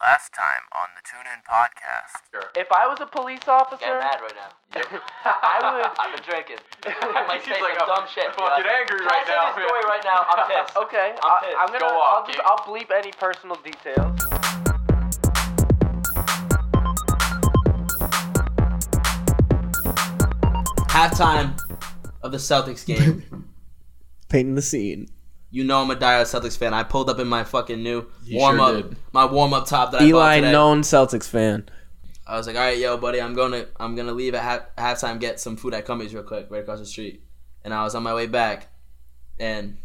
Last time on the Tune In podcast. If I was a police officer, Get mad right now. I would. I've been drinking. I might say He's like, some I'm dumb shit. fucking Like, angry can right I say now, this story right now? I'm pissed. Okay, I'm pissed. I'm gonna. Go off, I'll just. I'll bleep any personal details. Halftime of the Celtics game. Painting the scene. You know I'm a diehard Celtics fan. I pulled up in my fucking new You warm sure up, did. my warm up top that I bought Eli, today. known Celtics fan. I was like, all right, yo, buddy, I'm gonna I'm gonna leave at half, halftime, get some food at Cummings real quick, right across the street. And I was on my way back, and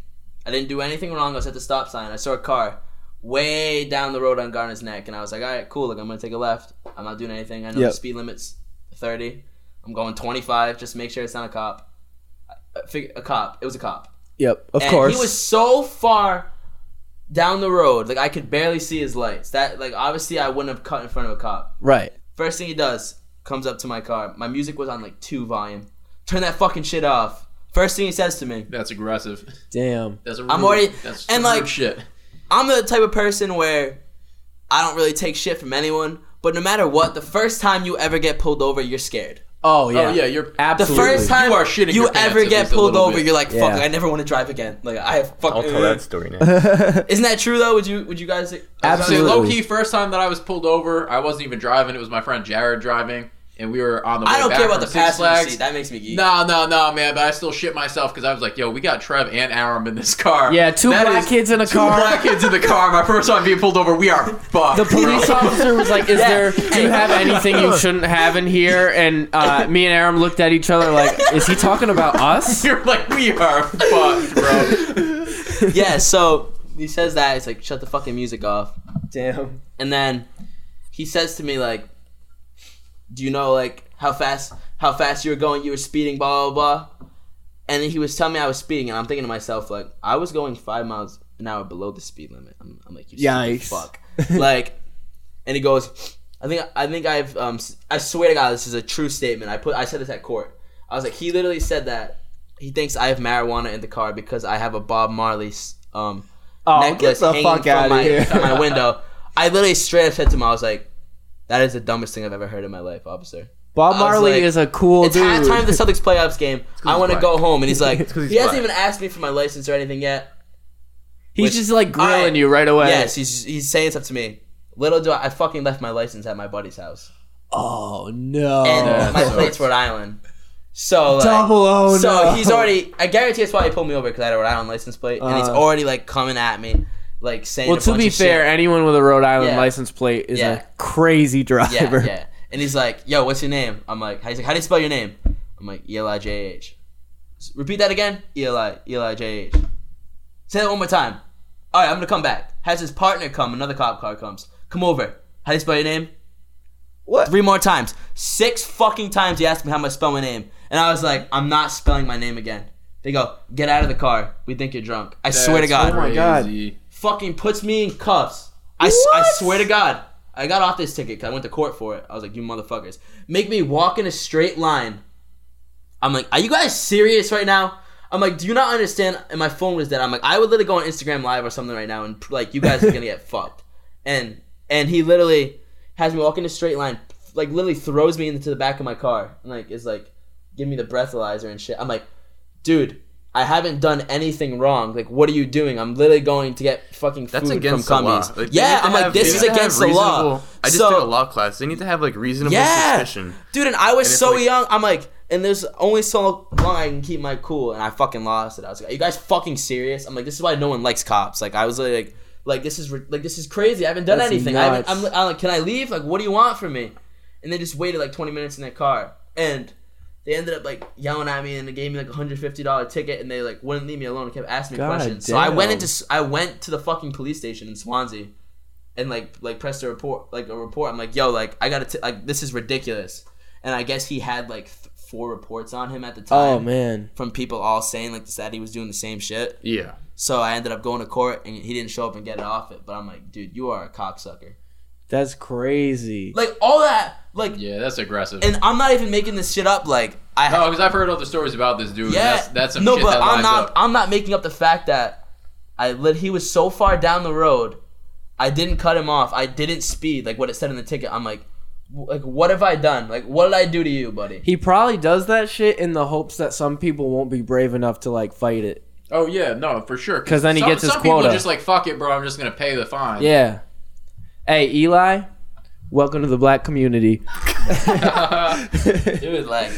I didn't do anything wrong. I was at the stop sign. I saw a car way down the road on Gardner's Neck, and I was like, all right, cool. Like I'm gonna take a left. I'm not doing anything. I know Yep. the speed limit's 30. I'm going 25. Just make sure it's not a cop. I- I a cop. It was a cop. Yep, of and course. he was so far down the road, like I could barely see his lights. That like obviously I wouldn't have cut in front of a cop. right. First thing he does, comes up to my car. My music was on like two volume. Turn that fucking shit off. First thing he says to me, That's aggressive. Damn. That's a rude, I'm already- that's and, like- shit. I'm the type of person where I don't really take shit from anyone. But no matter what, the first time you ever get pulled over, you're scared. Oh yeah. Oh yeah, you're absolutely. The first time You are shitting you your ever at get pulled over, bit. you're like, fuck, Yeah. I never want to drive again. Like I have fucking. I'll tell that story now. Isn't that true though? Would you would you guys? Absolutely. Low key, first time that I was pulled over, I wasn't even driving. It was my friend Jared driving, and we were on the way I don't back care about the Six passenger Flags. That makes me geek. No, no, no, man. But I still shit myself because I was like, "Yo, we got Trev and Aram in this car." Yeah, two That black kids in a two car. black kids in the car. My first time being pulled over, we are fucked. The police bro. officer was like, "Is Yeah. there? Do you have anything you shouldn't have in here?" And uh, me and Aram looked at each other like, "Is he talking about us?" You're like, we are fucked, bro. yeah, so he says that. He's like, shut the fucking music off. Damn. And then he says to me, like, do you know, like, how fast how fast you were going? You were speeding, blah, blah, blah. And then he was telling me I was speeding, and I'm thinking to myself, like, I was going five miles an hour below the speed limit. I'm, I'm like, you Yikes. fuck. like, and he goes, I think I think I've um I swear to God this is a true statement. I put I said this at court. I was like he literally said that he thinks I have marijuana in the car because I have a Bob Marley um Oh, necklace get the hanging fuck from my from my window. I literally straight up said to him I was like that is the dumbest thing I've ever heard in my life, officer. Bob I was Marley like, is a cool dude. It's dude. halftime of the Celtics playoffs game. I he's want to black. go home, and he's like, 'cause he's he hasn't black. even asked me for my license or anything yet. He's which- just like grilling Alright. you right away. Yes, he's he's saying stuff to me. Little do I, I fucking left my license at my buddy's house, Oh no. and my sucks. plate's Rhode Island. So like, Double O. so no. he's already. I guarantee that's why he pulled me over because I had a Rhode Island license plate, and he's Uh. already like coming at me, like saying. Well, a to bunch be of fair, shit. anyone with a Rhode Island Yeah. license plate is Yeah. a crazy driver. Yeah, yeah. And he's like, "Yo, what's your name?" I'm like, "He's like, how do you spell your name?" I'm like, E L I J H. Repeat that again. E L I E L I J H. Say that one more time. All right, I'm gonna come back. Has his partner come? Another cop car comes. Come over. How do you spell your name? What? Three more times. Six fucking times he asked me how I spell my name, and I was like, I'm not spelling my name again. They go, get out of the car. We think you're drunk. I swear to God. Oh my God. crazy. Fucking puts me in cuffs. I, s- I swear to God. I got off this ticket because I went to court for it. I was like, you motherfuckers. Make me walk in a straight line. I'm like, are you guys serious right now? I'm like, do you not understand? And my phone was dead. I'm like, I would literally go on Instagram Live or something right now, and like, you guys are gonna get fucked. And and he literally has me walk in a straight line, like literally throws me into the back of my car, and like is like, give me the breathalyzer and shit. I'm like, dude, I haven't done anything wrong. Like, what are you doing? I'm literally going to get fucking That's food against from the law. Cumbies. Like, yeah, I'm like, this is need to have against the law. I just So- took a law class. They need to have like reasonable Yeah. suspicion. Dude, and I was it's so like- young. I'm like, and there's only so long I can keep my cool, and I fucking lost it. I was like, are you guys fucking serious? I'm like, this is why no one likes cops. Like, I was like, like this is like this is crazy. I haven't done That's anything. I haven't, I'm, nuts. I'm like, can I leave? Like, what do you want from me? And they just waited like 20 minutes in their car, and they ended up like yelling at me, and they gave me like a hundred fifty dollar ticket, and they like wouldn't leave me alone and kept asking me God questions. So I went into I went to the fucking police station in Swansea and like like pressed a report like a report. I'm like, yo, like I gotta t- like this is ridiculous. And I guess he had like th- four reports on him at the oh, time. Oh man. From people all saying like that he was doing the same shit. Yeah. So I ended up going to court and he didn't show up and get it off it. But I'm like, dude, you are a cocksucker. That's crazy. Like all that, like, Yeah, that's aggressive. and I'm not even making this shit up. Like I no, because I've heard other stories about this dude. Yeah, that's, that's some no, shit but that I'm not. up. I'm not making up the fact that I lit. He was so far down the road. I didn't cut him off. I didn't speed like what it said in the ticket. I'm like, like what have I done? Like what did I do to you, buddy? He probably does that shit in the hopes that some people won't be brave enough to like fight it. Oh yeah, no, for sure. Because then he some, gets his some people quota. are just like fuck it, bro. I'm just gonna pay the fine. Yeah. Hey, Eli, welcome to the black community. Dude, like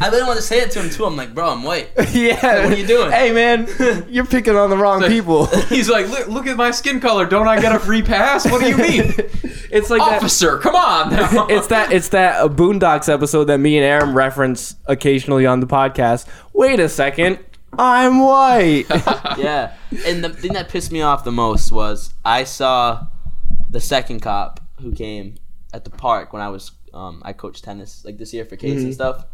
I didn't want to say it to him too. I'm like, bro, I'm white. yeah. What are you doing? Hey, man, you're picking on the wrong people. He's like, look, look at my skin color. Don't I get a free pass? What do you mean, it's like that. officer? Come on. Now. It's that. It's that uh, Boondocks episode that me and Aaron reference occasionally on the podcast. Wait a second, I'm white. yeah. And the thing that pissed me off the most was I saw the second cop who came at the park when I was um I coached tennis like this year for kids Mm-hmm. and stuff.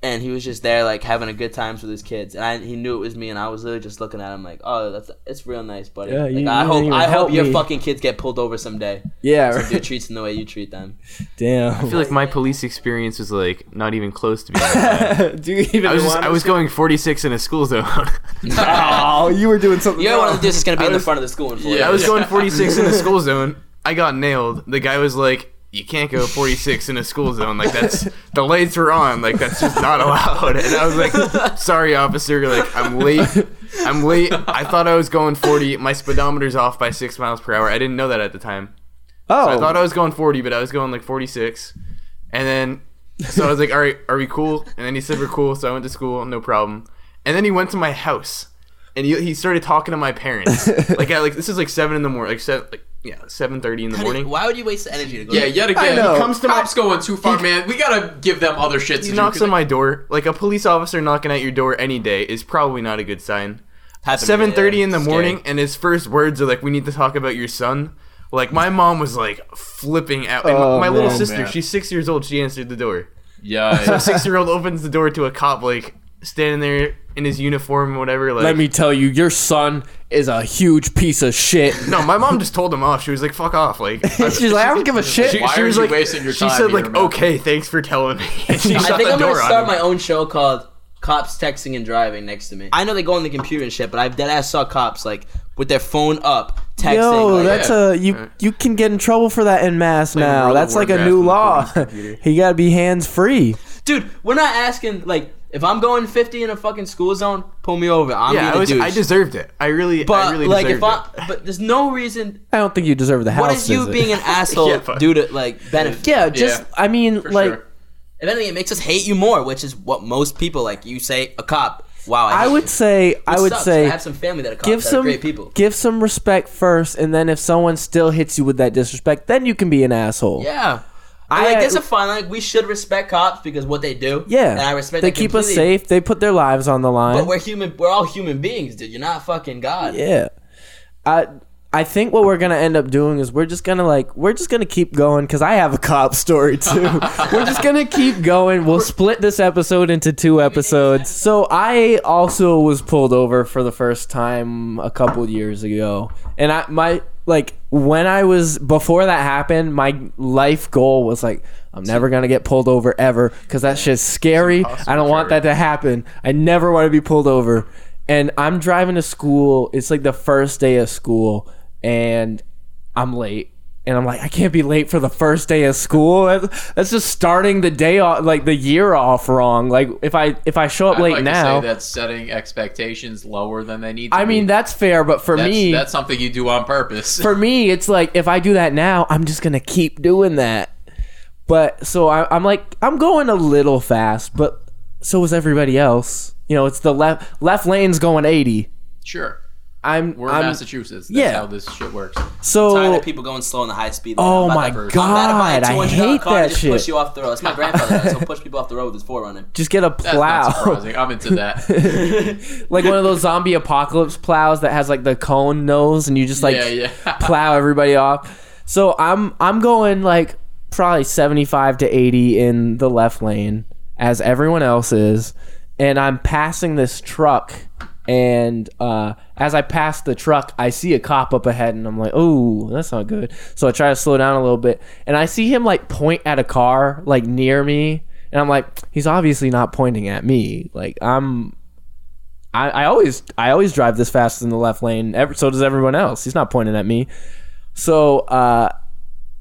And he was just there like having a good times with his kids, and I, he knew it was me, and I was literally just looking at him like, "Oh, that's it's real nice, buddy." Yeah, like, you- I you hope I help hope your me. fucking kids get pulled over someday. yeah. So right. dude treats them the way you treat them. Damn. I feel like my police experience was like not even close to being. bad. Do you even? I was just, I was going 46 in a school zone. Oh, you were doing something. You're one of wrong. the dudes that's gonna be I in the front of the school in four Yeah, I was going 46 in a school zone. I got nailed. The guy was like, "You can't go 46 in a school zone. Like that's the lights were on. Like that's just not allowed." And I was like, "Sorry, officer. Like I'm late. I'm late. I thought I was going 40. My speedometer's off by six miles per hour. I didn't know that at the time. Oh, So I oh. thought I was going 40, but I was going like 46. And then, so I was like, all right, are we cool? And then he said, we're cool. So I went to school, no problem. And then he went to my house and he, he started talking to my parents. like, at, like, this is like 7 in the morning, like, seven, like yeah, 7.30 in the morning. Why would you waste the energy to go? yeah, yet again, know. he He comes to cops going too far, man. We gotta give them other shit to He do. knocks 'cause on my door. Like, a police officer knocking at your door any day is probably not a good sign. Happened to me, 7.30 yeah. in the Scary. morning and his first words are like, we need to talk about your son. Like, my mom was like flipping out. And Oh, my little man. sister, Man. she's six years old. She answered the door. Yeah, So a six year old opens the door to a cop like standing there in his uniform whatever. Like let me tell you, your son is a huge piece of shit. No, my mom just told him off. She was like, "Fuck off!" Like She's like, I don't give a shit. she, Why she are was you like, wasting your she time said like, man? "Okay, thanks for telling me." And she I shut think the I'm gonna start my own show called "Cops Texting and Driving" next to me. I know they go on the computer and shit, but I dead ass saw cops like with their phone up texting. Yo, like, that's yeah. a you. You can get in trouble for that in mass now. That's like a new law. you gotta be hands free. dude, we're not asking like if I'm going 50 in a fucking school zone, pull me over. I'm Yeah, being I a was. I deserved it. I really, but I really like deserved if I, it. but there's no reason. I don't think you deserve the house. What is you visit. being an asshole Yeah, but- due to like benefit? Yeah, just Yeah, I mean, like sure. If anything, it makes us hate you more, which is what most people like. You say a cop. Wow, I, I would you. say, I would sucks. say, I have some family that are cops. give that are some great people. give some respect first, and then if someone still hits you with that disrespect, then you can be an asshole. Yeah. I- like there's a fine line. We should respect cops because what they do. Yeah, and I respect. Them. They keep us safe. They put their lives on the line. But we're human. We're all human beings, dude. You're not fucking God. Yeah. I I think what we're gonna end up doing is we're just gonna like we're just gonna keep going because I have a cop story too. we're just gonna keep going. We'll split this episode into two episodes. So I also was pulled over for the first time a couple years ago, and I my like when I was before that happened, my life goal was like. I'm never gonna get pulled over ever because that shit's scary. I don't want that to happen. I never want to be pulled over and I'm driving to school. It's like the first day of school, and I'm late. And I'm like, I can't be late for the first day of school. That's, just starting the day off, like the year off wrong. Like if I if I show up I'd late like now, that's setting expectations lower than they need. to I mean be. that's fair. But for that's, me, that's something you do on purpose. for me, it's like if I do that now, I'm just gonna keep doing that. But so I, I'm like, I'm going a little fast, but so is everybody else. You know, it's the left left lane's going 80. sure, I'm we're in I'm, Massachusetts. That's yeah. how this shit works. so I'm tired of people going slow in the high speed. lane. Oh my to- I'm God, about to buy a I $200 hate car that just shit. Push you off the road. It's my grandfather. does. He'll push people off the road with his 4Runner. just get a That's plow. I'm into that. like one of those zombie apocalypse plows that has like the cone nose and you just like yeah, yeah. plow everybody off. So I'm I'm going like probably 75 to 80 in the left lane as everyone else is and I'm passing this truck and uh, as I pass the truck, I see a cop up ahead, and I'm like, "Oh, that's not good." So I try to slow down a little bit, and I see him like point at a car like near me, and I'm like, "He's obviously not pointing at me. Like I'm I, I always I always drive this fast in the left lane. So does everyone else. He's not pointing at me. So uh,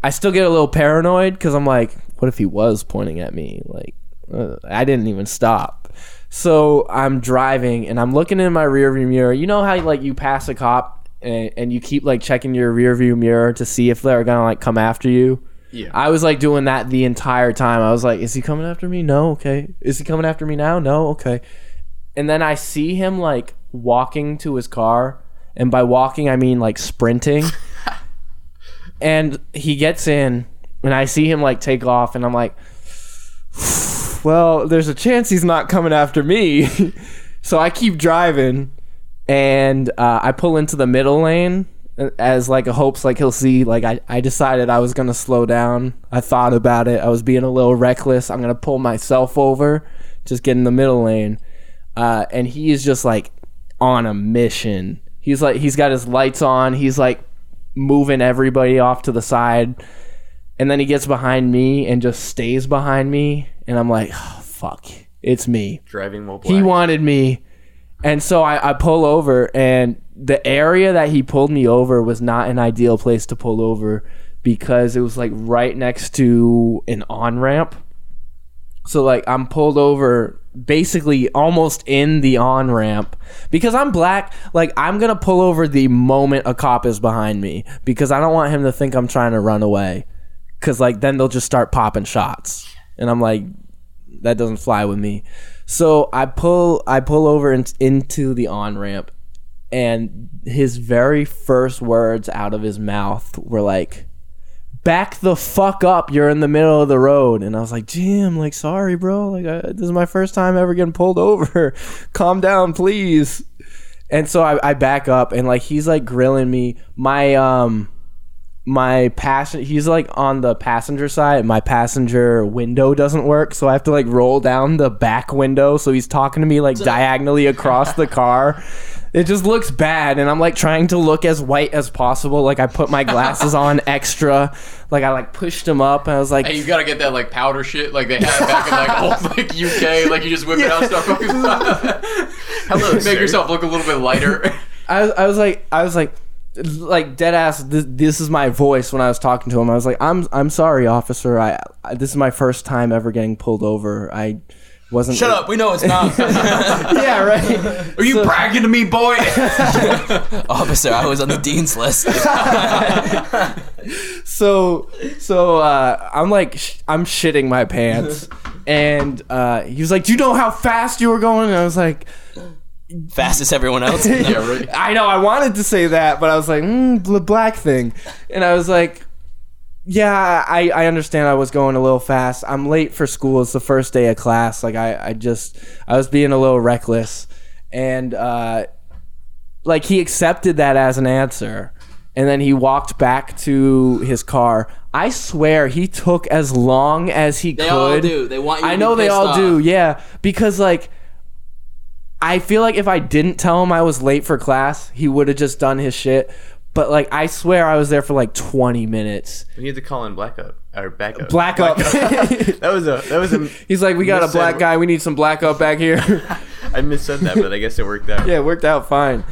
I still get a little paranoid because I'm like, what if he was pointing at me? Like, uh, I didn't even stop. So I'm driving and I'm looking in my rearview mirror. You know how like you pass a cop and, and you keep like checking your rearview mirror to see if they're gonna like come after you. Yeah. I was like doing that the entire time. I was like, is he coming after me? No, okay. Is he coming after me now? No, okay. And then I see him like walking to his car, and by walking I mean like sprinting. and he gets in, and I see him like take off, and I'm like, well, there's a chance he's not coming after me. so I keep driving, and uh, I pull into the middle lane uh, as like a hopes like he'll see like I, I decided I was gonna slow down. I thought about it. I was being a little reckless. I'm gonna pull myself over, just get in the middle lane. Uh, and he is just like on a mission. He's like he's got his lights on. He's like moving everybody off to the side. And then he gets behind me and just stays behind me. And I'm like, oh, fuck, it's me. Driving while black. He wanted me. And so I, I pull over, and the area that he pulled me over was not an ideal place to pull over because it was like right next to an on ramp. So, like, I'm pulled over basically almost in the on ramp because I'm black. Like, I'm going to pull over the moment a cop is behind me because I don't want him to think I'm trying to run away. Because, like, then they'll just start popping shots. And I'm like, that doesn't fly with me. So I pull I pull over in, into the on ramp, and his very first words out of his mouth were like, "Back the fuck up! You're in the middle of the road." And I was like, "Jim, like, sorry, bro. Like, I, this is my first time ever getting pulled over. Calm down, please." And so I, I back up, and like he's like grilling me. My um my passenger he's like on the passenger side my passenger window doesn't work so i have to like roll down the back window so he's talking to me like diagonally across the car it just looks bad and i'm like trying to look as white as possible like i put my glasses on extra like i like pushed them up and i was like Hey, you gotta get that like powder shit like they had back in like old like UK. Like you just whip it out, stuff. Hello, Make sir. yourself look a little bit lighter. I, was- I was like I was like like dead ass this, this is my voice when I was talking to him I was like I'm I'm sorry officer I, I this is my first time ever getting pulled over I wasn't Shut up. We know it's not. yeah right Are you bragging to me, boy? Officer, I was on the dean's list. so so uh, I'm like sh- I'm shitting my pants and uh, he was like do you know how fast you were going and I was like Fast as everyone else. yeah, right. I know I wanted to say that, but I was like, mm, the black thing, and I was like, yeah, I, I understand I was going a little fast. I'm late for school. It's the first day of class. Like I, I just I was being a little reckless, and uh, like he accepted that as an answer, and then he walked back to his car. I swear he took as long as he They could. all do. They want you to I know they all off. do, yeah. Because like I feel like if I didn't tell him I was late for class, he would have just done his shit. But like I swear I was there for like 20 minutes. We had to call in black up or back up. Black up. That was a that was a. He's like, we got a black guy. We need some black up back here. I missaid that, but I guess it worked out. yeah, it worked out fine.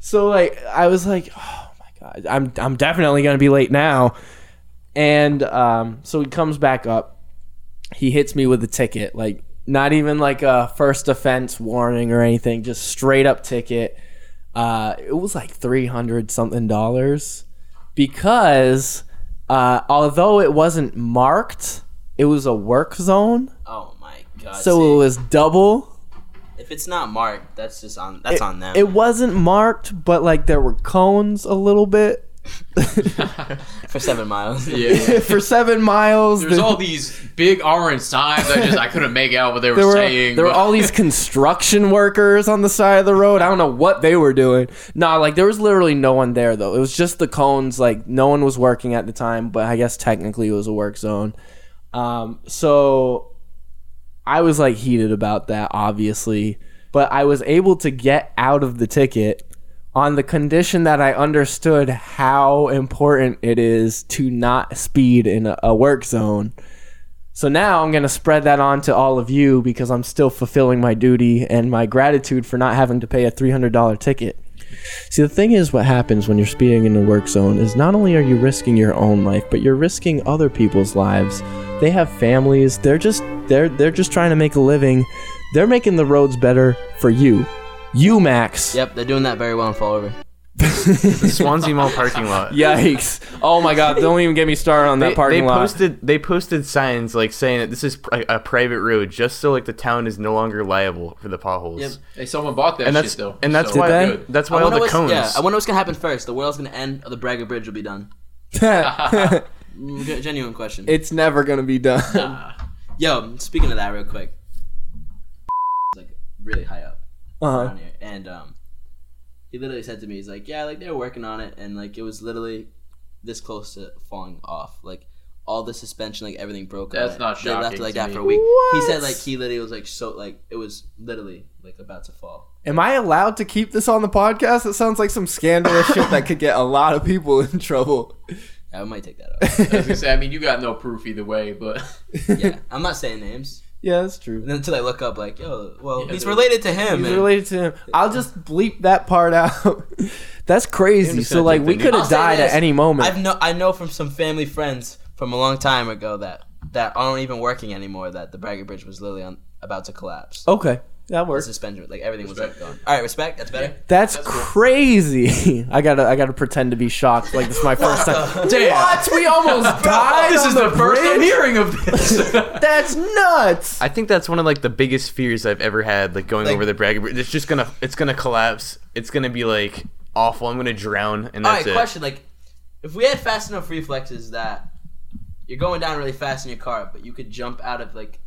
So like I was like, oh my god, I'm I'm definitely gonna be late now. And um, so he comes back up. He hits me with a ticket, like not even like a first offense warning or anything, just straight up ticket. Uh, it was like three hundred something dollars because uh, although it wasn't marked, it was a work zone, Oh my god. so see, it was double. if it's not marked, that's just on. That's on them. It wasn't marked, but like there were cones a little bit for seven miles. Yeah. for seven miles. There's The- all these big orange signs. I just I couldn't make out what they were, there were saying. there were all these construction workers on the side of the road. I don't know what they were doing. Nah, like there was literally no one there though. It was just the cones. Like no one was working at the time, but I guess technically it was a work zone. Um, so I was like heated about that, obviously, but I was able to get out of the ticket on the condition that I understood how important it is to not speed in a, a work zone. So now I'm going to spread that on to all of you because I'm still fulfilling my duty and my gratitude for not having to pay a $300 ticket. See, the thing is, what happens when you're speeding in a work zone is not only are you risking your own life, but you're risking other people's lives. They have families. They're just they're they're just trying to make a living. They're making the roads better for you. You, Max. Yep, they're doing that very well in Fall River. The Swansea Mall parking lot. Yikes! Oh my God! Don't even get me started on that They, parking they lot. posted they posted signs like saying that this is pr- a, private road just so like the town is no longer liable for the potholes. Yep. Hey, someone bought that And that's shit though. and that's so why they? good. that's why all wonder the cones. Yeah, I wonder what's gonna happen first. The world's gonna end, or the Braga Bridge will be done. Mm, Genuine question. it's never gonna be done. Yo, speaking of that, real quick, like really high up Uh-huh. around here, and um, he literally said to me, he's like, yeah, like they were working on it, and like it was literally this close to falling off, like. All the suspension, like everything broke. on That's it. not They left it like to that me. for a week. He said like he literally was like so like it was literally like about to fall. Am I allowed to keep this on the podcast? It sounds like some scandalous shit that could get a lot of people in trouble. Yeah, I might take that I was gonna say, I mean, you got no proof either way, but yeah, I'm not saying names. Yeah, that's true. And until I look up, like, yo, well, Yeah, he's dude. related to him. He's and- related to him. I'll just bleep that part out. That's crazy. So like we could I'll have say died this. at any moment. I've know I know from some family friends from a long time ago that that aren't even working anymore. That the Braga Bridge was literally on, about to collapse. okay, that The works. suspension, like everything was Respect. like gone. All right, respect. That's better. That's, That's cool. crazy. I gotta I gotta pretend to be shocked. Like this is my first time. Damn. What? We almost died. this on is the, first I'm hearing of this. That's nuts. I think that's one of like the biggest fears I've ever had, like going Like- over the Braga Bridge. It's just gonna it's gonna collapse. It's gonna be like awful. I'm gonna drown, and All that's right, it. question. Like, if we had fast enough reflexes that you're going down really fast in your car, but you could jump out of like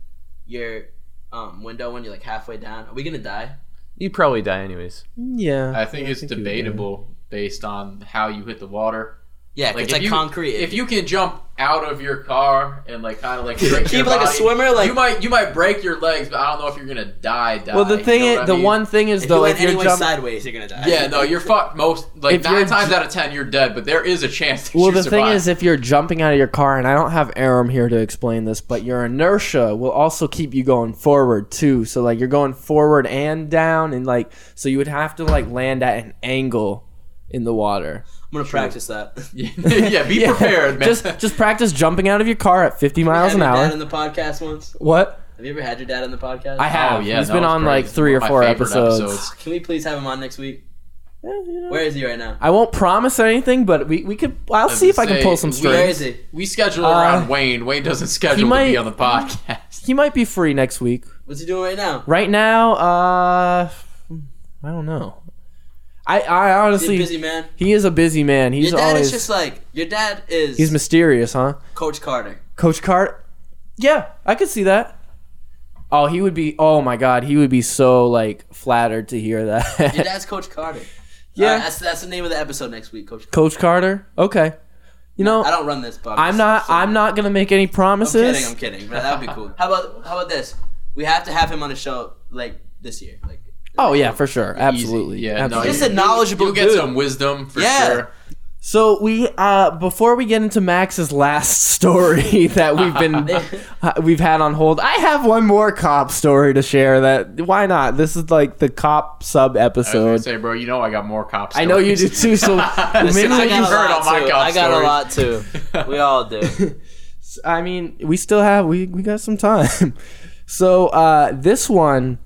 your um, window when you're like halfway down, are we gonna die? You'd probably die anyways. Yeah. I think it's you would. debatable based on how you hit the water. Yeah, 'cause it's like you, concrete. If you can jump out of your car and like kind of like Keep your like a swimmer, like- you might you might break your legs, but I don't know if you're gonna die. die Well, the you thing know is, the mean? one thing is if though, you if you're anywhere jumping, sideways, you're gonna die. Yeah, no, you're fucked. Most like If nine times ju- out of ten, you're dead. But there is a chance. That Well, you the thing survive. is, if you're jumping out of your car, and I don't have Aram here to explain this, but your inertia will also keep you going forward too. So like you're going forward and down, and like so you would have to like land at an angle in the water. I'm gonna practice that. yeah, be Yeah. prepared, man. Just just practice jumping out of your car at 50 miles Have an your dad hour. on the podcast once. What? Have you ever had your dad on the podcast? I have. Oh, yeah, he's been on great. like three or one of four episodes. episodes. Can we please have him on next week? Yeah, you know. Where is he right now? I won't promise anything, but we, we could. I'll see if I can pull some we- Where strings. is he? we schedule Uh, around Wayne. Wayne doesn't schedule might- to be on the podcast. He might be free next week. What's he doing right now? Right now, uh, I don't know. I I honestly, busy man. he is a busy man. He's your dad always is just like your dad is. he's mysterious, huh? Coach Carter. Coach Carter. Yeah, I could see that. Oh, he would be. Oh my God, he would be so like flattered to hear that. Your dad's Coach Carter. Yeah. That's that's the name of the episode next week, Coach. Carter. Coach Carter. Okay. You know, I don't run this, but I'm not. I'm not gonna make any promises. I'm kidding. I'm kidding. That would be cool. How about how about this? We have to have him on the show like this year. Like. Oh yeah, for sure, absolutely. Easy. Yeah, absolutely. no, Just a knowledgeable You'll get dude. some wisdom for Yeah. sure. So we uh before we get into Max's last story that we've been uh, we've had on hold, I have one more cop story to share. That why not? This is like the cop sub I was gonna episode. say, bro, you know I got more cops. I know you do too. So maybe I got a heard lot all my too. God I got a lot too. We all do. I mean, we still have we we got some time. So uh, this one,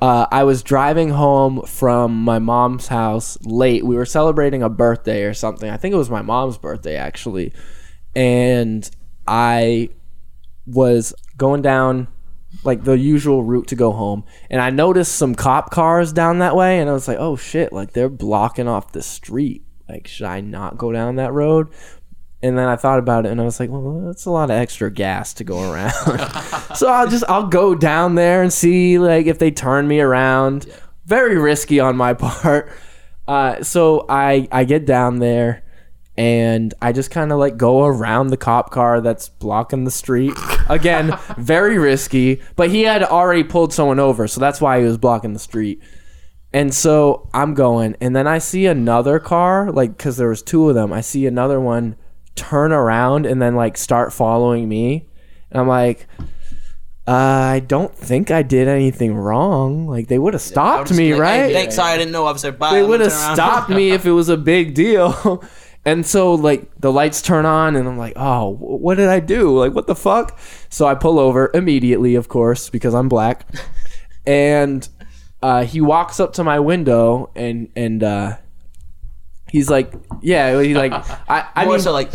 uh, I was driving home from my mom's house late. We were celebrating a birthday or something. I think it was my mom's birthday actually, and I was going down like the usual route to go home. And i noticed some cop cars down that way. And i was like oh shit like they're blocking off the street. Like should i not go down that road and then i thought about it and i was like well that's a lot of extra gas to go around so i'll just i'll go down there and see like if they turn me around very risky on my part uh, so i i get down there and I just kind of like go around the cop car that's blocking the street. Again, very risky, but he had already pulled someone over, so that's why he was blocking the street. And so I'm going, and then I see another car, like, because there was two of them. I see another one turn around and then like start following me, and I'm like, uh, I don't think I did anything wrong. Like they would have stopped me, like, right? Hey, thanks, sorry, I didn't know, officer. Bye. they would have stopped me if it was a big deal. and so like the lights turn on and I'm like, "Oh, what did I do? Like what the fuck?" So I pull over immediately, of course, because I'm black. and uh, he walks up to my window and and uh, he's like, "Yeah, he like I I More mean so like,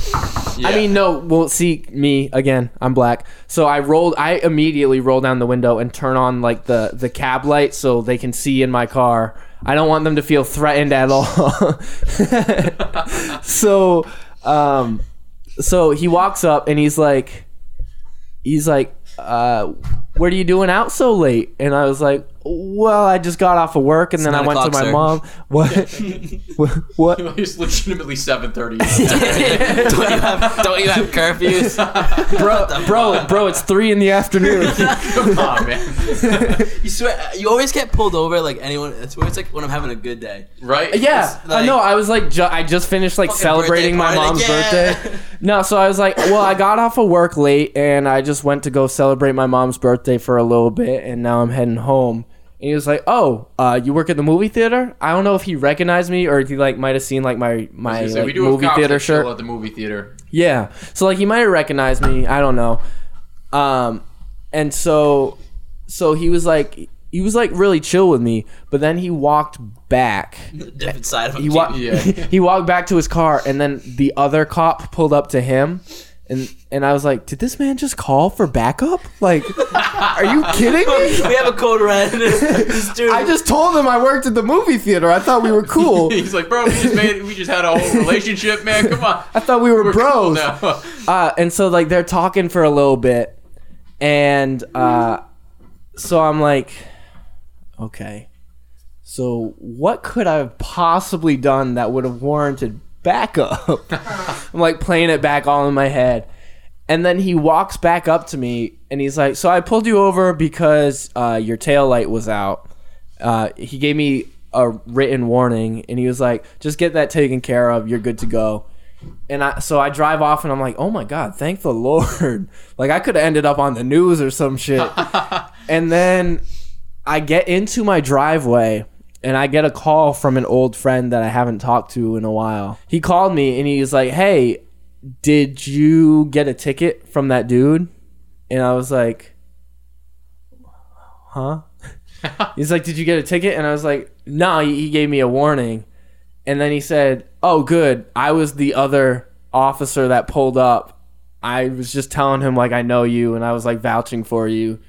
I mean, no. Well, see me again. I'm black, so I rolled. I immediately roll down the window and turn on like the the cab light so they can see in my car. I don't want them to feel threatened at all. so, um, so he walks up and he's like, he's like, uh, "What are you doing out so late?" And I was like, "Well, I just got off of work and then I went to my sir." mom." What? what? what? It's legitimately 7:30. don't you have don't you have curfews? bro, bro, bro, it's three in the afternoon. Come on, man. you swear you always get pulled over like anyone. It's always like when I'm having a good day. Right? Yeah, It's like- I know. I was like, ju- I just finished like celebrating my mom's like, yeah. birthday. No, so I was like, well, I got off of work late and I just went to go celebrate my mom's birthday for a little bit, and now I'm heading home. And he was like, "Oh, uh, you work at the movie theater?" I don't know if he recognized me or if he like might have seen like my my I say, like, we do movie cops theater shirt. at the movie theater. Yeah. So like he might have recognized me. I don't know. Um, and so so he was like he was like really chill with me, but then he walked back. Different side of him. He walked Yeah. he walked back to his car and then the other cop pulled up to him and and I was like, "Did this man just call for backup? Like, are you kidding me?" we have a code red. This dude- I just told him I worked at the movie theater. I thought we were cool. He's like, bro, we just made, we just had a whole relationship, man. Come on, I thought we were, we're cool bros. now. uh, and so like they're talking for a little bit, and uh, so I'm like, okay, so what could I have possibly done that would have warranted backup? I'm like playing it back all in my head, and then he walks back up to me and he's like, "So I pulled you over because uh, your tail light was out." Uh, he gave me a written warning, and he was like, "Just get that taken care of. You're good to go." and I so I drive off and I'm like, oh my god, thank the Lord. Like I could have ended up on the news or some shit. and then I get into my driveway and I get a call from an old friend that I haven't talked to in a while. He called me and he's like, hey, did you get a ticket from that dude? And I was like, huh? He's like, did you get a ticket? And I was like, no, he, he gave me a warning. And then he said, "Oh, good. I was the other officer that pulled up. I was just telling him like I know you, and I was like vouching for you."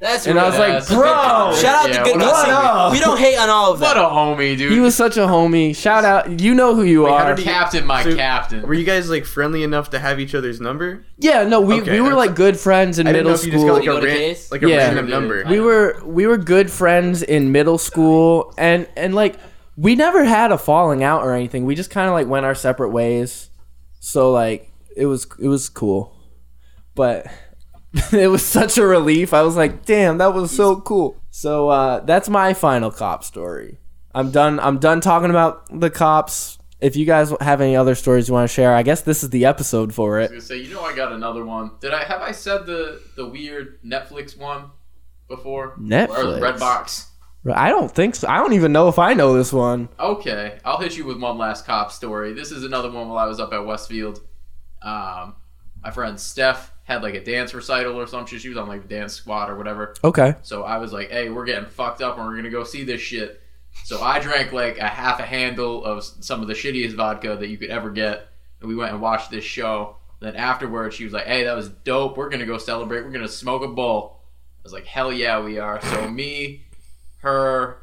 That's And I was real. like, that's a good cop. "Bro, shout out Yeah, to good what guys. We don't hate on all of What that. a homie, dude. he was such a homie. Shout out. You know who you how are. did he- captain, my So- captain. Were you guys like friendly enough to have each other's number? Yeah, no, we, Okay, we were like good friends in I didn't middle know if you just school. got like You a, go ran- like a Yeah. random Yeah. number. we were we were good friends in middle school and and like we never had a falling out or anything we just kind of like went our separate ways so like it was it was cool but it was such a relief i was like damn that was so cool so uh that's my final cop story i'm done i'm done talking about the cops if you guys have any other stories you want to share i guess this is the episode for I it was gonna say, you know, I got another one. Did I have I said the the weird Netflix one before? Netflix? or Redbox? i don't think so i don't even know if i know this one Okay, I'll hit you with one last cop story. This is another one while I was up at Westfield. Um, my friend Steph had like a dance recital or some shit. She was on like the dance squad or whatever. okay So I was like, "Hey, we're getting fucked up and we're gonna go see this shit." So I drank like a half a handle of some of the shittiest vodka that you could ever get, and we went and watched this show. Then afterwards, she was like, "Hey, that was dope. We're gonna go celebrate. We're gonna smoke a bowl." I was like, "Hell yeah, we are!" So me, her,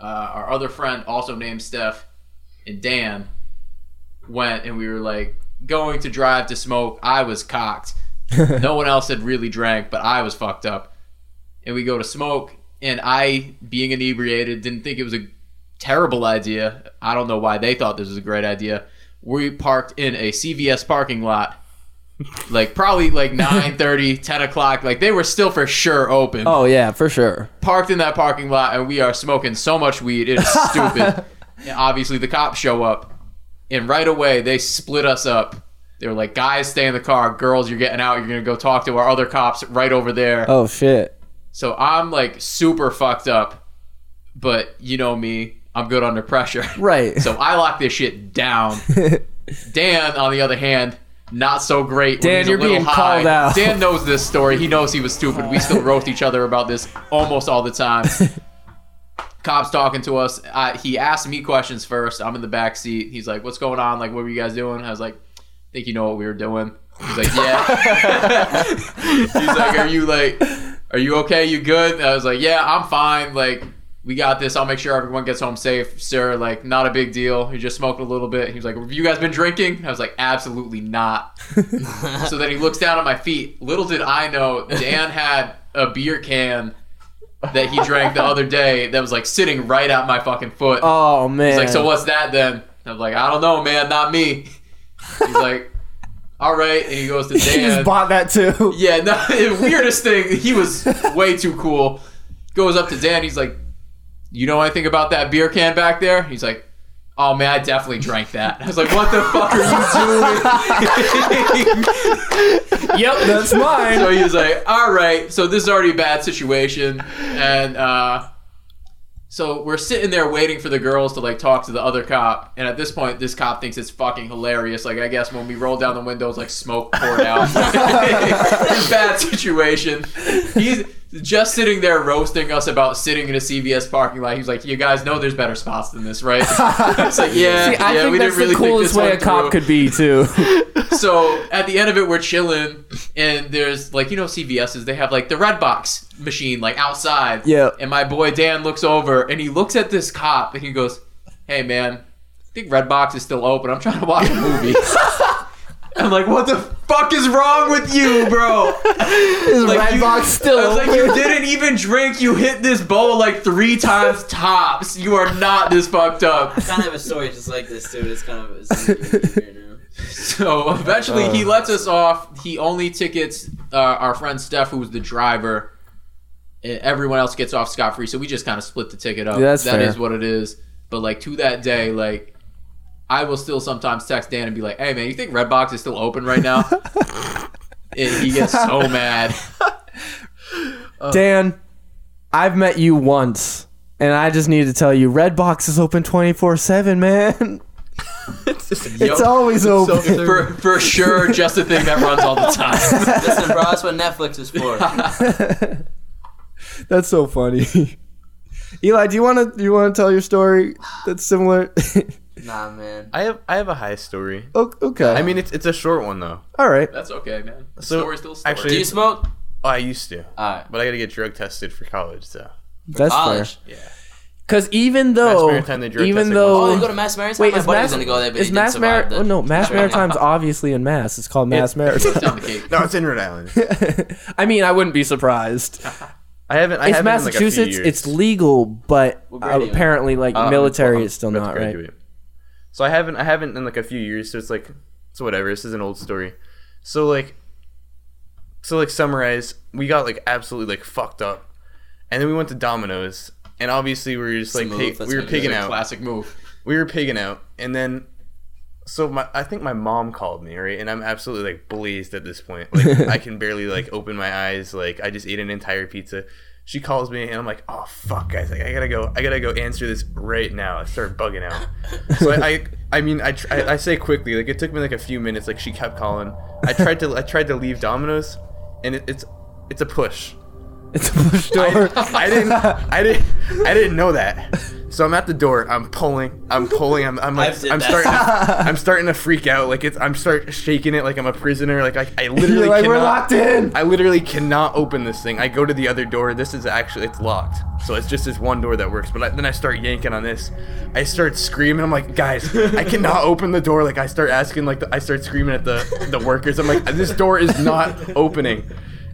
uh, our other friend, also named Steph, and Dan, went and we were like going to drive to smoke. I was cocked. no one else had really drank, but I was fucked up. And we go to smoke and i being inebriated didn't think it was a terrible idea. I don't know why they thought this was a great idea. We parked in a cvs parking lot like probably like 9 30, 10 o'clock. Like they were still for sure open. Oh yeah for sure. Parked in that parking lot and we are smoking so much weed it is stupid. And obviously the cops show up and right away they split us up They were like, guys, stay in the car. Girls, you're getting out. You're gonna go talk to our other cops right over there. Oh shit. So I'm like super fucked up, but you know me, I'm good under pressure. Right. So I lock this shit down. Dan, on the other hand, not so great. Dan, he's you're little being high. called out. Dan knows this story. He knows he was stupid. We still roast each other about this almost all the time. Cops talking to us. I, he asked me questions first. I'm in the back seat. He's like, "What's going on? Like, what were you guys doing?" I was like, "I think you know what we were doing." He's like, "Yeah." He's like, "Are you like, are you okay? You good?" I was like, "Yeah, I'm fine. Like, we got this. I'll make sure everyone gets home safe, sir. Like, not a big deal. You just smoked a little bit." He was like, "Have you guys been drinking?" I was like, "Absolutely not." so then he looks down at my feet. Little did I know, Dan had a beer can that he drank the other day that was like sitting right at my fucking foot. Oh man. He's like, "So what's that then?" I was like, "I don't know, man. Not me." He's like, "All right," and he goes to He just bought that too. Yeah, no, the weirdest thing. He was way too cool. Goes up to Dan. He's like, "You know anything about that beer can back there?" He's like, "Oh man, I definitely drank that." I was like, "What the fuck are you doing?" yep, that's mine. so he was like, "All right." So this is already a bad situation, and uh, so we're sitting there waiting for the girls to like talk to the other cop, and at this point, this cop thinks it's fucking hilarious. Like I guess when we roll down the windows, like smoke poured out. bad situation. He's just sitting there roasting us about sitting in a CVS parking lot. He's like, "You guys know there's better spots than this, right?" it's like, yeah, See, I yeah, think we that's didn't really the coolest way a cop through could be too. So at the end of it, we're chilling, and there's like you know CVS's. They have like the Redbox machine like outside. Yeah. And my boy Dan looks over and he looks at this cop and he goes, "Hey man, I think Redbox is still open. I'm trying to watch a movie." I'm like, "What the fuck is wrong with you, bro?" Is Like, you- Redbox still I was like, open? "You didn't even drink. You hit this bowl like three times tops. You are not this fucked up." I kind of have a story just like this too. It's kind of it's weird now. So eventually he lets us off. He only tickets uh, our friend Steph, who was the driver. Everyone else gets off scot free. So we just kind of split the ticket up. Yeah, that's That fair. is what it is. But like to that day, like I will still sometimes text Dan and be like, "Hey man, you think Redbox is still open right now?" and he gets so mad. Dan, I've met you once, and I just need to tell you, Redbox is open twenty four seven, man. It's Yup. always open. for for sure, just a thing that runs all the time. Listen, bro, that's what Netflix is for. That's so funny. Eli, do you want to do you want to tell your story that's similar? Nah, man. I have I have a high story. O- okay. I mean, it's it's a short one though. all right. That's okay, man. The So, story's still story. actually- Do you smoke? Oh, I used to, All right. but I got to get drug tested for college. So That's College. fair. Because even though, Maritime, they drug even tested though, Oh, you go to Mass Maritime? wait, My is buddy Mass was gonna go there, but is he Mass didn't survive Mar- the oh, no, Mass. Maritime's obviously in Mass. It's called Mass Maritime. Down no, it's in Rhode Island. I mean, I wouldn't be surprised. I haven't. I It's haven't in, like, Massachusetts. it's legal, but What grade are you in? apparently, like I'm- military I'm is still about to not right. So I haven't. I haven't in like a few years. So it's like. So whatever. This is an old story. So like. So like summarize, we got like absolutely like fucked up, and then we went to Domino's, and obviously we were just like Smooth, pig- we were pigging out. Classic move. we were pigging out. And then so my i think my mom called me right? And i'm absolutely like blazed at this point. Like i can barely like open my eyes. Like i just ate an entire pizza. She calls me and i'm like oh fuck guys. Like, i gotta go i gotta go answer this right now. I start bugging out. So i i, I mean I, tr- I i say quickly like it took me like a few minutes. Like she kept calling. I tried to i tried to leave domino's and it, it's it's a push It's a push door. I, I didn't I didn't I didn't know that. So I'm at the door. I'm pulling. I'm pulling. I'm, I'm like I've did I'm that. starting. To, I'm starting to freak out. Like it's. I'm start shaking it like I'm a prisoner. Like I, I literally You're like, cannot. we're locked in. I literally cannot open this thing. I go to the other door. This is actually it's locked. So it's just this one door that works. But I, then I start yanking on this. I start screaming. I'm like, guys, I cannot open the door. Like I start asking. Like the, I start screaming at the the workers. I'm like, this door is not opening.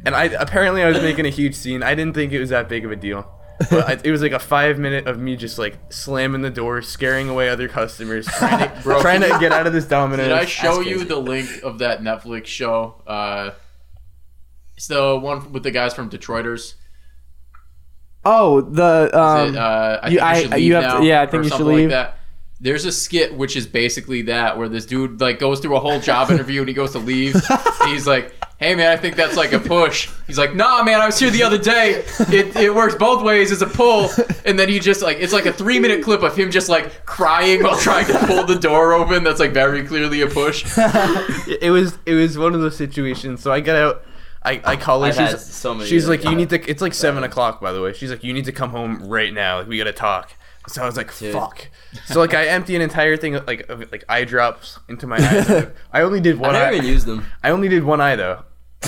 And I apparently I was making a huge scene. I didn't think it was that big of a deal. But I, it was like a five minute of me just like slamming the door, scaring away other customers, trying to, Bro, trying to get out of this Domino's. Did I show That's you the link of that Netflix show? Uh, it's the one with the guys from Detroiters. Oh, the um, it, uh, I you- think I- you should leave you have now, to- yeah, I think or you should something like leave. that. There's a skit which is basically that where this dude like goes through a whole job interview and he goes to leave. and he's like, "Hey man, I think that's like a push." He's like, "Nah, man, I was here the other day. It, it works both ways. It's a pull." And then he just like it's like a three minute clip of him just like crying while trying to pull the door open. That's like very clearly a push. it was it was one of those situations. So I get out. I, I call her. I've She's, so many she's like, you need to. It's like seven o'clock, by the way. She's like, you need to come home right now. Like, we gotta talk. So I was like, Dude. fuck. So like, I empty an entire thing of, like of, like eye drops into my eyes. I only did I one. never eye. even used them. I only did one eye though.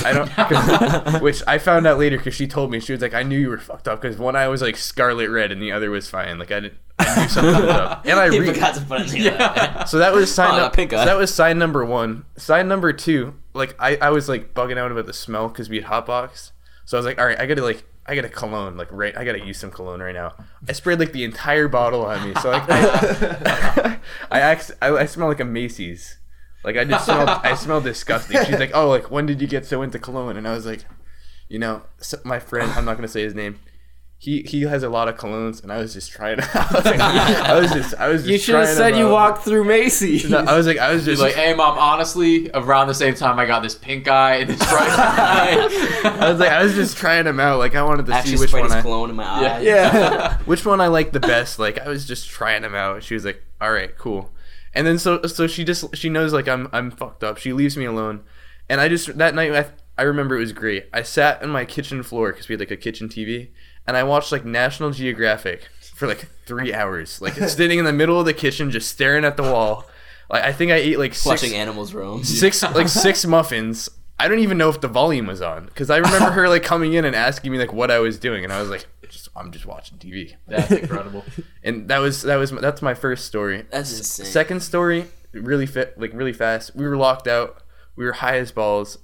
I don't, which I found out later because she told me she was like, I knew you were fucked up because one eye was like scarlet red and the other was fine. Like I didn't, I knew something was up. And I re- forgot to put it together. so that was sign Oh, I up. pink so that was sign number one. Sign number two, like I, I was like bugging out about the smell because we had hot box. So I was like, all right, I gotta like I got a cologne like right. I gotta use some cologne right now. I sprayed like the entire bottle on me. So like I, I, act, I, I smell like a Macy's. Like I just smelled I smell disgusting. She's like, oh, like when did you get so into cologne? And I was like, you know, my friend. I'm not gonna say his name. He, he has a lot of colognes, and I was just trying. I was, I was just I was just You should have said you walked through Macy's. No, I was like, I was He's just like, "Hey mom, honestly, around the same time I got this pink eye and this bright eye." I was like, I was just trying them out. Like, I wanted to Actually see which sprayed one his I, cologne in my eye. yeah. which one I liked the best. Like, I was just trying them out. She was like, all right, cool. And then so so she just she knows like I'm I'm fucked up. She leaves me alone, and I just that night I I remember it was great. I sat on my kitchen floor because we had like a kitchen TV, and I watched like National Geographic for like three hours, like sitting in the middle of the kitchen just staring at the wall. Like I think I ate like six Watching animals roam. six like six muffins. I don't even know if the volume was on because I remember her like coming in and asking me like what I was doing, and I was like, just, "I'm just watching TV." That's incredible. And that was that was that's my first story. That's insane. Second story, really fit like really fast. We were locked out. We were high as balls.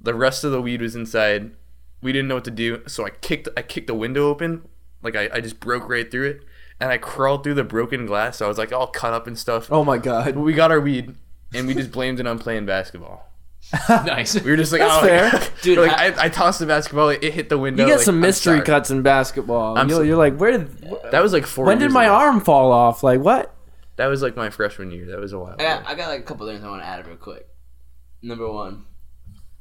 The rest of the weed was inside. We didn't know what to do, so I kicked I kicked the window open. Like I, I just broke right through it, and I crawled through the broken glass. So I was like all cut up and stuff. Oh my god. But we got our weed, and we just blamed it on playing basketball. nice. We were just like, That's oh, fair. like, Dude, like, I- I, I tossed the basketball, it hit the window. You get like, some mystery cuts in basketball. I'm You're, so- you're like, where did? That was like four. When did my ago. arm fall off? Like what? That was like my freshman year. That was a while. I got. I got like a couple things I want to add real quick. Number one,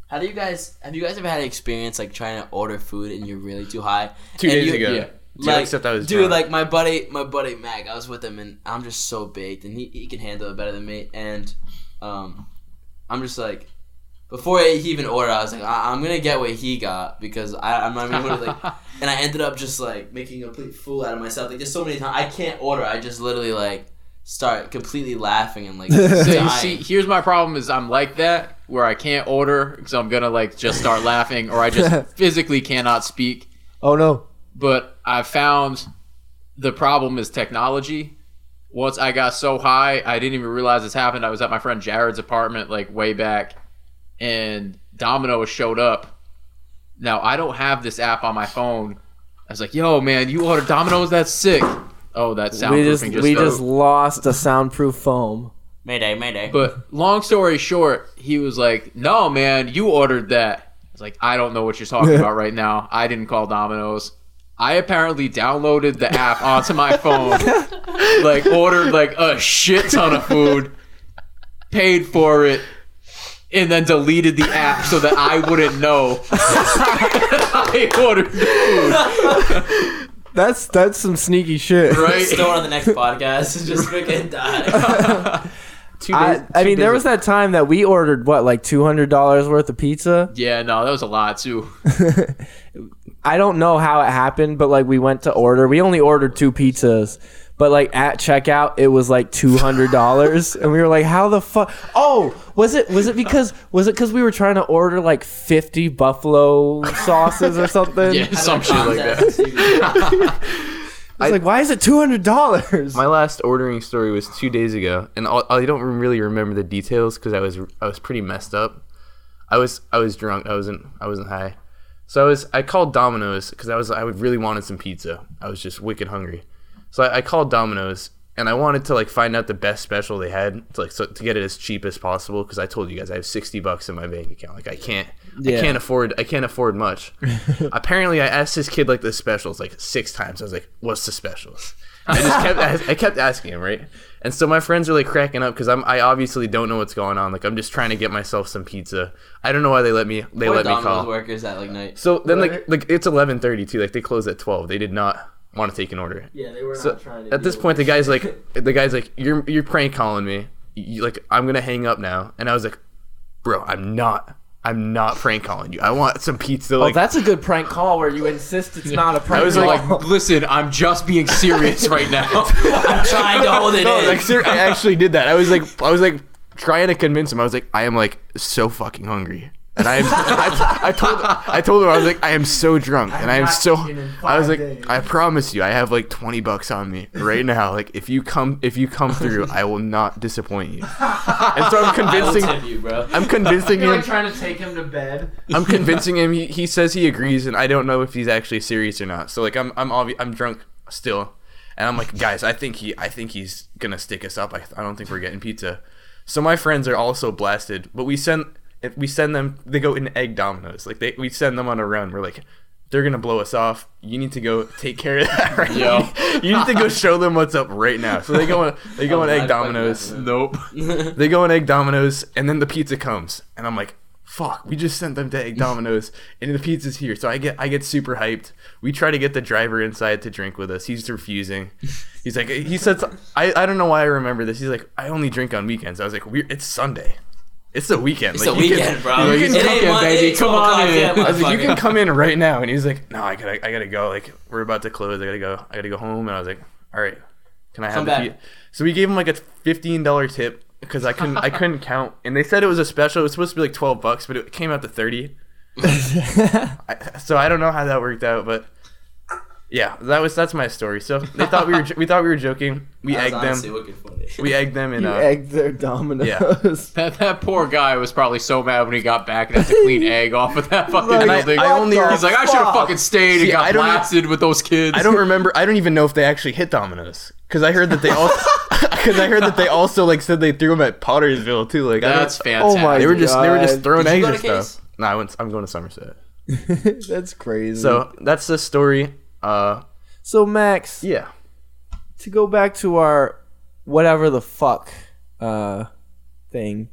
how do you guys have you guys ever had an experience like trying to order food and you're really too high? Two And days you- ago. yeah. Dude, Like, except I was dude, drunk. like my buddy, my buddy Mac, I was with him, and I'm just so baked, and he, he can handle it better than me. And um, I'm just like, before he even ordered, I was like, I- I'm gonna get what he got because I, I'm not even gonna like. and I ended up just like making a complete fool out of myself. Like, just so many times I can't order. I just literally like start completely laughing and like So you see, here's my problem: is I'm like that where I can't order because I'm gonna like just start laughing, or I just physically cannot speak. Oh no. But I found the problem is technology. Once I got so high, I didn't even realize this happened. I was at my friend Jared's apartment like way back, and Domino showed up. Now I don't have this app on my phone. I was like, "Yo, man, you ordered Domino's? That's sick." Oh, that soundproofing We just just we just lost a soundproof foam. Mayday, Mayday. But long story short, he was like, "No, man, you ordered that." I was like, "I don't know what you're talking about right now. I didn't call Domino's. I apparently downloaded the app onto my phone, like ordered like a shit ton of food, paid for it, and then deleted the app so that I wouldn't know I ordered the food. That's that's some sneaky shit. Right? Still on the next podcast and just freaking die. two I, days, I two mean, there was that time that we ordered what, like two hundred dollars worth of pizza. Yeah, no, that was a lot too. I don't know how it happened, but like we went to order. We only ordered two pizzas, but like at checkout, it was like two hundred dollars, and we were like, "How the fuck?" Oh, was it was it because was it because we were trying to order like fifty buffalo sauces or something? Yeah, some shit like that. I was like, "Why is it two hundred dollars?" My last ordering story was two days ago, and I I don't really remember the details because I was I was pretty messed up. I was I was drunk. I wasn't I wasn't high, so I was I called Domino's because I was I really wanted some pizza. I was just wicked hungry, so I, I called Domino's and I wanted to like find out the best special they had to like so, to get it as cheap as possible because I told you guys I have sixty bucks in my bank account. Like I can't Yeah. I can't afford I can't afford much. Apparently, I asked this kid like the specials like six times. I was like, "What's the specials?" I just kept I kept asking him right, And so my friends are like cracking up because I'm I obviously don't know what's going on. Like I'm just trying to get myself some pizza. I don't know why they let me they Poor let me Domino's call. workers at like night. So then like like it's eleven thirty too. Like they close at twelve. They did not want to take an order. Yeah, they were So at this point, the guy's like, the guy's like, you're you're prank calling me. You, like I'm gonna hang up now. And I was like, bro, I'm not. I'm not prank calling you. I want some pizza. Oh, that's a good prank call where you insist it's not a prank I was call. like- Listen, I'm just being serious right now. I'm trying to hold it no, in. like ser- I actually did that. I was like, I was like trying to convince him. I was like, I am like so fucking hungry. And I, am, I, I told I told him I was like I am so drunk and I am so I was like I promise you I have like twenty bucks on me right now like if you come if you come through I will not disappoint you and so I'm I will convincing tip you, bro. I'm convincing him trying to take him to bed. I'm convincing him. He, he says he agrees, and I don't know if he's actually serious or not. So like I'm I'm obvi- I'm drunk still, and I'm like, guys, I think he I think he's gonna stick us up. I, I don't think we're getting pizza. So my friends are also blasted, but we send if we send them, they go in egg Domino's. Like they we send them on a run. We're like. They're gonna blow us off. You need to go take care of that right Yo. now. You need to go show them what's up right now. So they go in, they go in Oh, egg Domino's. got nope. They go on egg Domino's, and then the pizza comes, and I'm like, "Fuck!" We just sent them to egg Domino's, and the pizza's here. So I get I get super hyped. We try to get the driver inside to drink with us. He's refusing. He's like, he said, I I don't know why I remember this. He's like, I only drink on weekends. I was like, we it's Sunday. It's the weekend. It's Like, a you can- weekend, bro. you can come- Mon- baby. Come 12 on in. I was like, you can come in right now. And he's like, no, I gotta, I gotta go. Like, we're about to close. I gotta go. I gotta go home. And I was like, all right, can I have the. So we gave him like a fifteen dollar tip because I couldn't, I couldn't count. And they said it was a special. It was supposed to be like twelve bucks, but it came out to thirty. I, so I don't know how that worked out, but yeah, that was that's my story. So they thought we were, jo- we thought we were joking. We That egged them. funny. We egged them, and You uh, egged their Domino's. That, that poor guy was probably so mad when he got back and had to clean egg off of that fucking Like, building. I only- He's like, I should have fucking stayed See, and got I don't- blasted with those kids. I don't remember. I don't even know if they actually hit Domino's because I heard that they also because I heard that they also like said they threw them at Pottersville too. Like I That's fantastic. Oh my they were just they were just throwing Did eggs and stuff. No, I went. I'm going to Somerset. That's crazy. So that's the story. Uh, so Max, yeah. to go back to our whatever the fuck uh thing,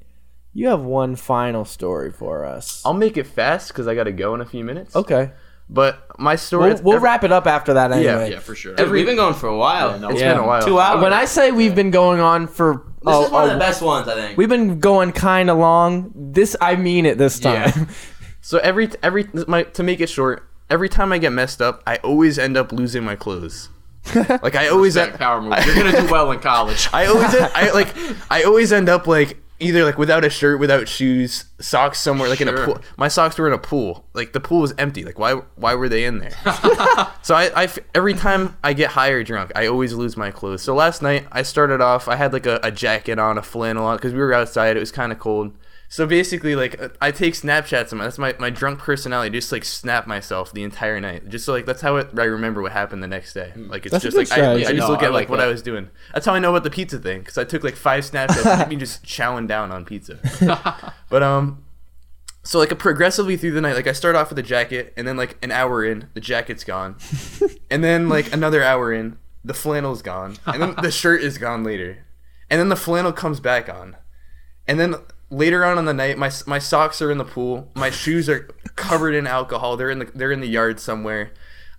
you have one final story for us. I'll make it fast because I got to go in a few minutes. okay. But my story. We'll, we'll wrap it up after that anyway. Yeah, yeah for sure. Dude, we've been going for a while. Yeah, no, It's Yeah. been a while. Two hours. When I say we've been going on for this oh, is one of oh, the best ones, I think. We've been going kind of long. This I mean it this time. Yeah. time. So every every my to make it short, every time I get messed up, I always end up losing my clothes. Like I always Respect power move. You're gonna do well in college. I always I like I always end up like either like without a shirt, without shoes, socks somewhere like in a pool. My socks were in a pool. Like the pool was empty. Like why why were they in there? so I, I f- every time I get higher drunk, I always lose my clothes. So last night I started off. I had like a, a jacket on, a flannel on because we were outside. It was kind of cold. So basically, like I take Snapchats. And that's my, my drunk personality. Just like snap myself the entire night. Just so like that's how it, I remember what happened the next day. Like it's That's just like I, I just No, look I at like like what that. I was doing. That's how I know about the pizza thing because I took like five Snapchats of me just chowing down on pizza. but um, so like progressively through the night, like I start off with a jacket, and then like an hour in, the jacket's gone, and then like another hour in, the flannel's gone, and then the shirt is gone later, and then the flannel comes back on, and then later on in the night, my my socks are in the pool, my shoes are covered in alcohol. They're in the they're in the yard somewhere.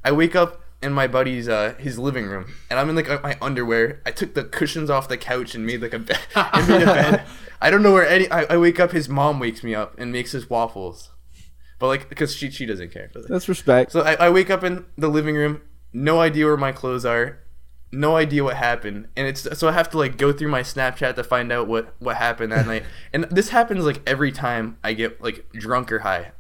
I wake up in my buddy's uh his living room, and I'm in like my underwear. I took the cushions off the couch and made like a bed. and made a bed. I don't know where any. I, I wake up. His mom wakes me up and makes us waffles, but like because she she doesn't care. For that. That's respect. So I, I wake up in the living room, no idea where my clothes are, no idea what happened, and it's so I have to like go through my Snapchat to find out what what happened that night. And this happens like every time I get like drunk or high.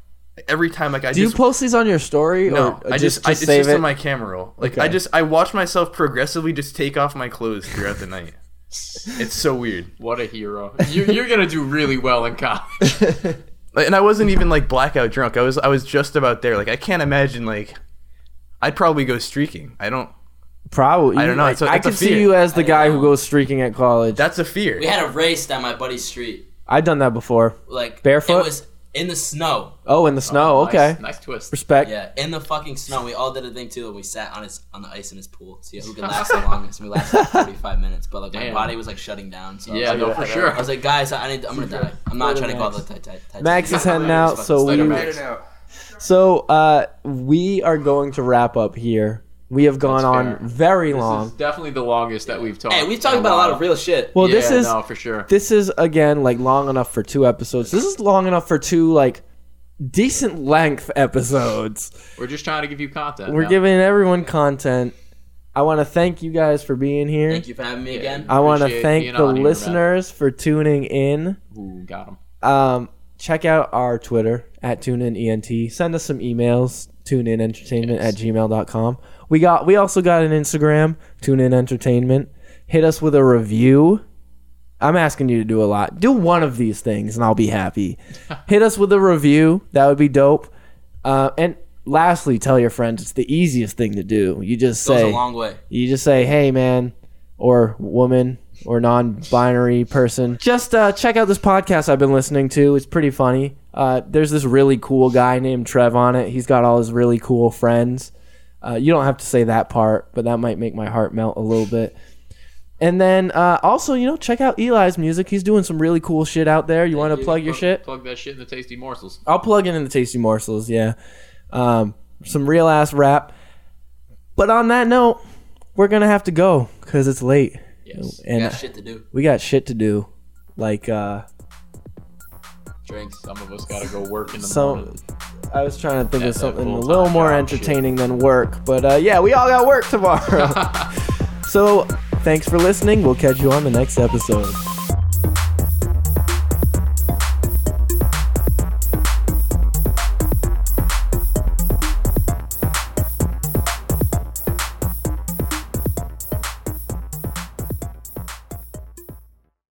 Every time like I Do you post these on your story no, or I just, I, it's just it? in my camera roll. Like I just I watch myself progressively just take off my clothes throughout the night. It's so weird. What a hero. You're, you're gonna do really well in college. And I wasn't even like blackout drunk. I was I was just about there. Like I can't imagine like I'd probably go streaking. I don't. Probably. I don't know, it's a- I it's a could see you as the I guy know. who goes streaking at college. That's a fear. we had a race down my buddy's street. I've done that before. Like Barefoot? It was in the snow. Oh, in the snow. Oh, nice- okay. Nice twist. Respect. Yeah, in the fucking snow. We all did a thing too. and We sat on his on the ice in his pool. See who could last the longest. And we lasted like 45 minutes, but like my Damn. body was like shutting down. So I was Yeah, like, no, for sure. I was like, guys, I need. I'm gonna die. I'm not trying to go out the tight, tight, tight. Max is heading out, so Later, we Max. so uh we are going to wrap up here. We have gone on fair. very This long. is definitely the longest that we've talked. Hey, we've talked about a lot of real shit. Well, yeah, this is no for sure. this is again like long enough for two episodes. This is long enough for two like decent length episodes. We're just trying to give you content. We're now. giving everyone content. I want to thank you guys for being here. Thank you for having me Yeah. again. I want to thank the on here, listeners for tuning in. Ooh, got them. Um, check out our Twitter at TuneInENT. Send us some emails, tuneinentertainment at gmail.com. We got we also got an Instagram, Tune In Entertainment. Hit us with a review. I'm asking you to do a lot. Do one of these things and I'll be happy. Hit us with a review. That would be dope. Uh, and lastly, tell your friends it's the easiest thing to do. You just Goes say a long way. you just say, "Hey, man," or "woman," or non-binary person. Just uh, check out this podcast I've been listening to. It's pretty funny. Uh, there's this really cool guy named Trev on it. He's got all his really cool friends. Uh, you don't have to say that part, but that might make my heart melt a little bit. And then uh, also, you know, check out Eli's music. He's doing some really cool shit out there. You want to you. plug your shit? Plug that shit in the tasty morsels. I'll plug it in the tasty morsels. Yeah, um, some real ass rap. But on that note, we're gonna have to go because it's late, Yes. and we Got shit to do. we got shit to do. Like uh, Drinks. Some of us gotta go work in the So- morning. I was trying to think Yeah, of something a little more job shit. entertaining than work. But uh, yeah, we all got work tomorrow. so thanks for listening. We'll catch you on the next episode.